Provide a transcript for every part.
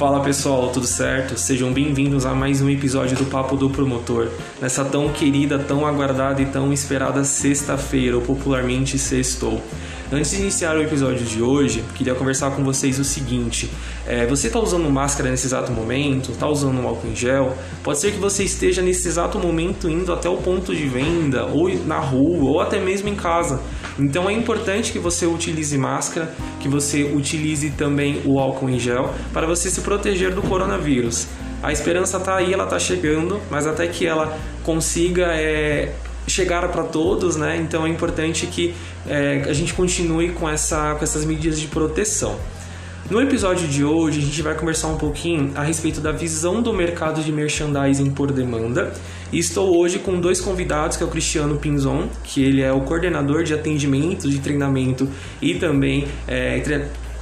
Fala pessoal, tudo certo? Sejam bem-vindos a mais um episódio do Papo do Promotor, nessa tão querida, tão aguardada e tão esperada sexta-feira, ou popularmente sextou. Antes de iniciar o episódio de hoje, queria conversar com vocês o seguinte: é, você está usando máscara nesse exato momento? Está usando um álcool em gel? Pode ser que você esteja nesse exato momento indo até o ponto de venda, ou na rua, ou até mesmo em casa. Então é importante que você utilize máscara, que você utilize também o álcool em gel para você se proteger do coronavírus. A esperança está aí, ela está chegando, mas até que ela consiga é, chegar para todos, né? Então é importante que é, a gente continue com, essa, com essas medidas de proteção. No episódio de hoje, a gente vai conversar um pouquinho a respeito da visão do mercado de merchandising por demanda. E estou hoje com dois convidados, que é o Cristiano Pinzon, que ele é o coordenador de atendimento, de treinamento e também é,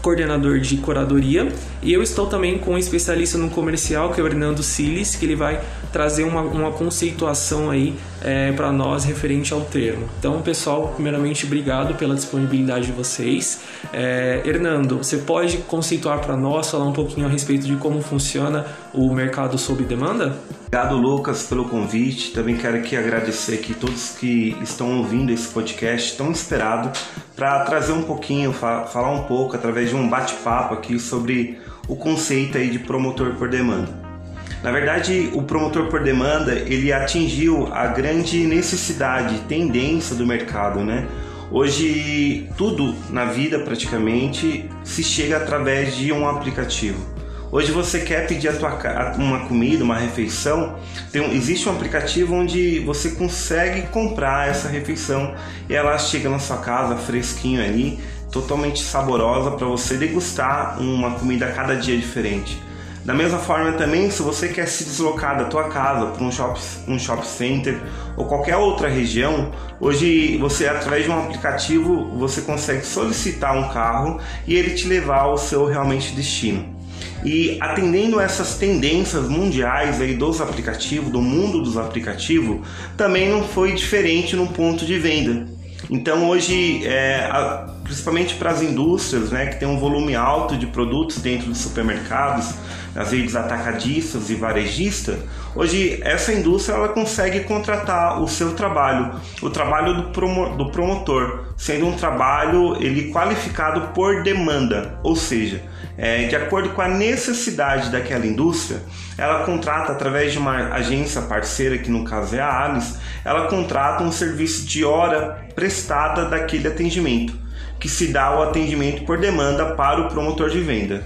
coordenador de curadoria. E eu estou também com um especialista no comercial, que é o Hernando Siles, que ele vai trazer uma, uma conceituação aí é, para nós referente ao termo. Então, pessoal, primeiramente, obrigado pela disponibilidade de vocês. É, Hernando, você pode conceituar para nós, falar um pouquinho a respeito de como funciona o mercado sob demanda? Obrigado, Lucas, pelo convite. Também quero aqui agradecer aqui todos que estão ouvindo esse podcast tão esperado para trazer um pouquinho, falar um pouco através de um bate-papo aqui sobre o conceito aí de promotor por demanda. Na verdade, o promotor por demanda ele atingiu a grande necessidade, tendência do mercado, né? Hoje tudo na vida praticamente se chega através de um aplicativo. Hoje você quer pedir tua, uma comida, uma refeição, tem existe um aplicativo onde você consegue comprar essa refeição e ela chega na sua casa fresquinho ali, totalmente saborosa para você degustar uma comida a cada dia diferente. Da mesma forma também, se você quer se deslocar da tua casa para um shop, um shop center ou qualquer outra região, hoje você através de um aplicativo você consegue solicitar um carro e ele te levar ao seu realmente destino. E atendendo essas tendências mundiais aí dos aplicativos, do mundo dos aplicativos, também não foi diferente no ponto de venda. Então hoje, é, principalmente para as indústrias, né, que tem um volume alto de produtos dentro dos supermercados, nas redes atacadistas e varejistas, hoje essa indústria ela consegue contratar o seu trabalho, o trabalho do, promo, do promotor, sendo um trabalho ele qualificado por demanda, ou seja, é, de acordo com a necessidade daquela indústria, ela contrata através de uma agência parceira, que no caso é a Alice, ela contrata um serviço de hora prestada daquele atendimento, que se dá o atendimento por demanda para o promotor de venda.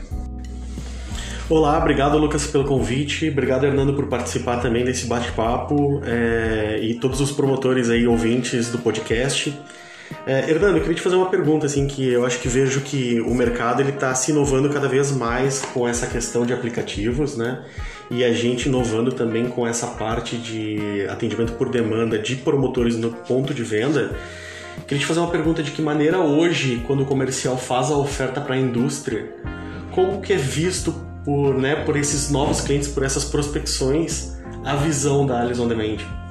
Olá, obrigado Lucas pelo convite, obrigado Hernando por participar também desse bate-papo é, e todos os promotores aí ouvintes do podcast. É, Hernando, eu queria te fazer uma pergunta assim que eu acho que vejo que o mercado ele está se inovando cada vez mais com essa questão de aplicativos, né? E a gente inovando também com essa parte de atendimento por demanda de promotores no ponto de venda. Queria te fazer uma pergunta de que maneira hoje, quando o comercial faz a oferta para a indústria, como que é visto por, né, por esses novos clientes, por essas prospecções, a visão da Alice On Demand.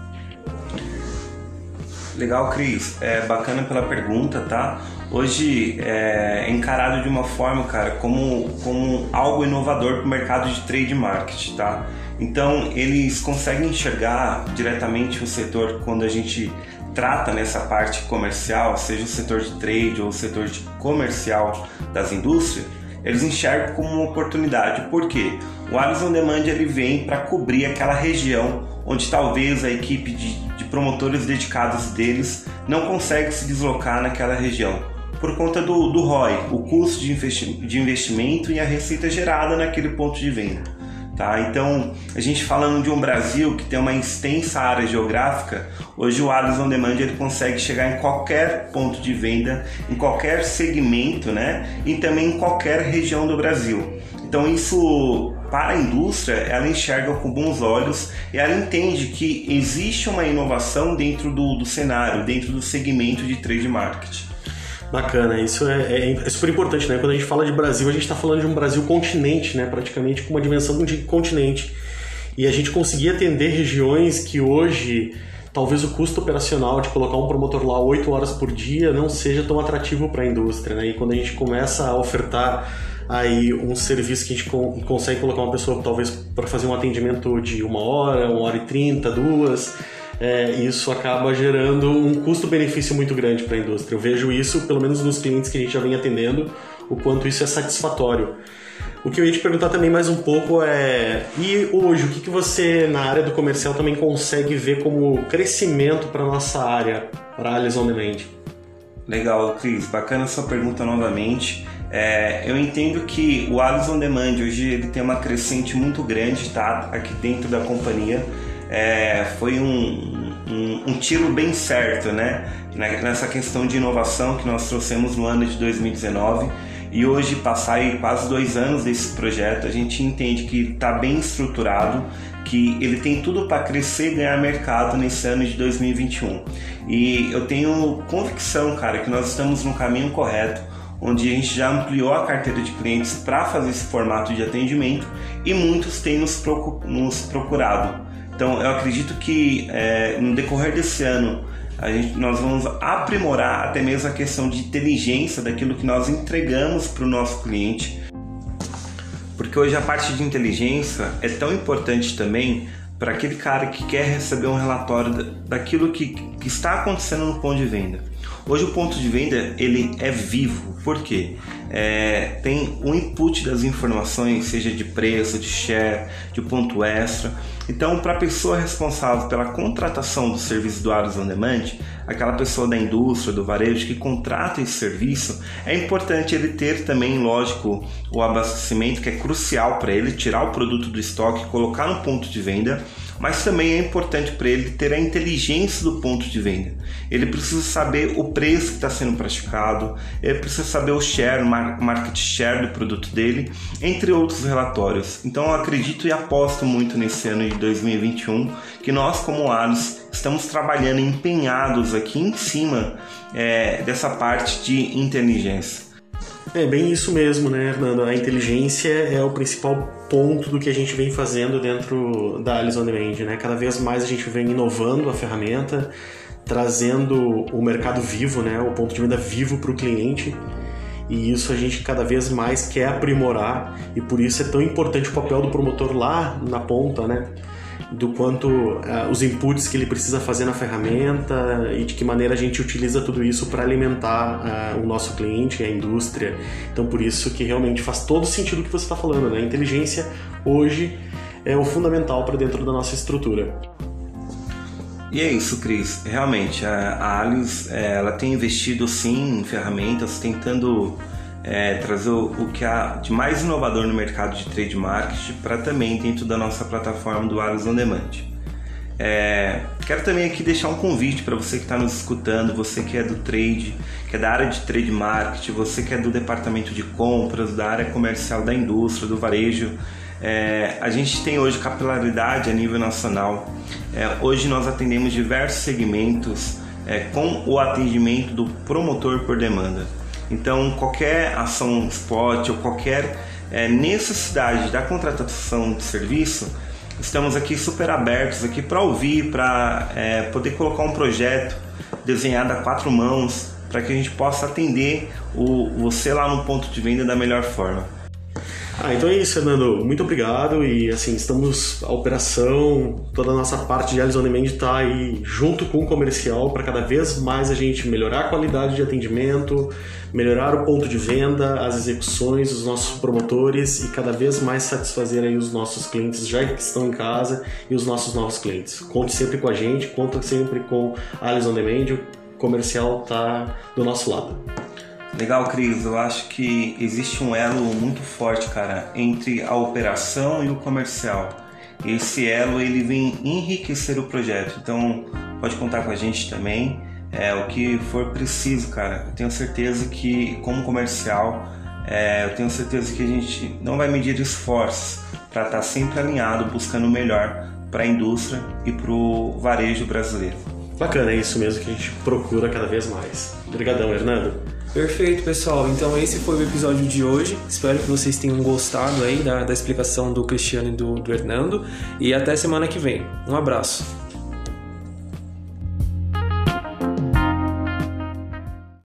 Legal, Cris. É bacana pela pergunta, tá? Hoje é encarado de uma forma, cara, como, como algo inovador para o mercado de trade marketing, tá? Então, eles conseguem enxergar diretamente o setor quando a gente trata nessa parte comercial, seja o setor de trade ou o setor de comercial das indústrias, eles enxergam como uma oportunidade. Por quê? O Alice On Demand ele vem para cobrir aquela região onde talvez a equipe de, de promotores dedicados deles não consegue se deslocar naquela região por conta do, do ROI, o custo de, investi de investimento e a receita gerada naquele ponto de venda. Tá? Então, a gente falando de um Brasil que tem uma extensa área geográfica, hoje o Alice On Demand ele consegue chegar em qualquer ponto de venda, em qualquer segmento, né? E também em qualquer região do Brasil. Então, isso para a indústria, ela enxerga com bons olhos e ela entende que existe uma inovação dentro do, do cenário, dentro do segmento de trade marketing. Bacana, isso é, é, é, super importante, né? Quando a gente fala de Brasil, a gente está falando de um Brasil continente, né? Praticamente com uma dimensão de continente. E a gente conseguir atender regiões que hoje talvez o custo operacional de colocar um promotor lá 8 horas por dia não seja tão atrativo para a indústria, né? E quando a gente começa a ofertar aí um serviço que a gente consegue colocar uma pessoa talvez para fazer um atendimento de uma hora, uma hora e trinta, duas. É, isso acaba gerando um custo-benefício muito grande para a indústria. Eu vejo isso, pelo menos nos clientes que a gente já vem atendendo, o quanto isso é satisfatório. O que eu ia te perguntar também mais um pouco é: e hoje, o que, que você na área do comercial também consegue ver como crescimento para nossa área, para a Alice On Demand? Legal, Cris, bacana sua pergunta novamente. É, eu entendo que o Alice On Demand hoje ele tem uma crescente muito grande, tá? Aqui dentro da companhia. É, foi um, um, um, tiro bem certo, né? Nessa questão de inovação que nós trouxemos no ano de 2019 e hoje, passar quase dois anos desse projeto, a gente entende que está bem estruturado, que ele tem tudo para crescer e ganhar mercado nesse ano de 2021. E eu tenho convicção, cara, que nós estamos no caminho correto, onde a gente já ampliou a carteira de clientes para fazer esse formato de atendimento e muitos têm nos, procurado. Então, eu acredito que é, no decorrer desse ano a gente, nós vamos aprimorar até mesmo a questão de inteligência daquilo que nós entregamos para o nosso cliente. Porque hoje a parte de inteligência é tão importante também para aquele cara que quer receber um relatório daquilo que, que está acontecendo no ponto de venda. Hoje o ponto de venda ele é vivo, por quê? É, tem o input das informações, seja de preço, de share, de ponto extra. Então, para a pessoa responsável pela contratação do serviço do Aros On Demand, aquela pessoa da indústria, do varejo que contrata esse serviço, é importante ele ter também, lógico, o abastecimento que é crucial para ele tirar o produto do estoque, colocar no ponto de venda mas também é importante para ele ter a inteligência do ponto de venda. Ele precisa saber o preço que está sendo praticado, ele precisa saber o share, market share do produto dele, entre outros relatórios. Então eu acredito e aposto muito nesse ano de 2021 que nós, como Aros, estamos trabalhando empenhados aqui em cima é, dessa parte de inteligência. É bem isso mesmo, né, Hernando? A inteligência é o principal ponto do que a gente vem fazendo dentro da Alice On Demand, né? Cada vez mais a gente vem inovando a ferramenta, trazendo o mercado vivo, né? O ponto de venda vivo para o cliente. E isso a gente cada vez mais quer aprimorar e por isso é tão importante o papel do promotor lá na ponta, né? Do quanto uh, os inputs que ele precisa fazer na ferramenta e de que maneira a gente utiliza tudo isso para alimentar uh, o nosso cliente, a indústria. Então, por isso que realmente faz todo sentido o que você está falando, né? A inteligência hoje é o fundamental para dentro da nossa estrutura. E é isso, Cris. Realmente, a Alice, eh, ela tem investido sim em ferramentas, tentando é, trazer o, que há de mais inovador no mercado de trade marketing para também dentro da nossa plataforma do Aros On Demand. É, quero também aqui deixar um convite para você que está nos escutando, você que é do trade, que é da área de trade marketing, você que é do departamento de compras, da área comercial da indústria, do varejo. É, a gente tem hoje capilaridade a nível nacional. É, hoje nós atendemos diversos segmentos é, com o atendimento do promotor por demanda. Então, qualquer ação spot ou qualquer é, necessidade da contratação de serviço, estamos aqui super abertos aqui para ouvir, para é, poder colocar um projeto desenhado a quatro mãos para que a gente possa atender o, você lá no ponto de venda da melhor forma. Ah, então é isso, Fernando. Muito obrigado. E assim, estamos. A operação, toda a nossa parte de Alison Demand está aí junto com o comercial para cada vez mais a gente melhorar a qualidade de atendimento, melhorar o ponto de venda, as execuções, os nossos promotores e cada vez mais satisfazer aí os nossos clientes já que estão em casa e os nossos novos clientes. Conte sempre com a gente, conta sempre com a Alison Demand. O comercial está do nosso lado. Legal, Cris. Eu acho que existe um elo muito forte, cara, entre a operação e o comercial. Esse elo ele vem enriquecer o projeto. Então, pode contar com a gente também. É o que for preciso, cara. Eu tenho certeza que, como comercial, é, eu tenho certeza que a gente não vai medir esforços para estar tá sempre alinhado, buscando o melhor para a indústria e para o varejo brasileiro. Bacana, é isso mesmo que a gente procura cada vez mais. Obrigadão, Hernando. Perfeito, pessoal. Então esse foi o episódio de hoje. Espero que vocês tenham gostado aí da, da explicação do Cristiano e do, do Hernando. E até semana que vem. Um abraço.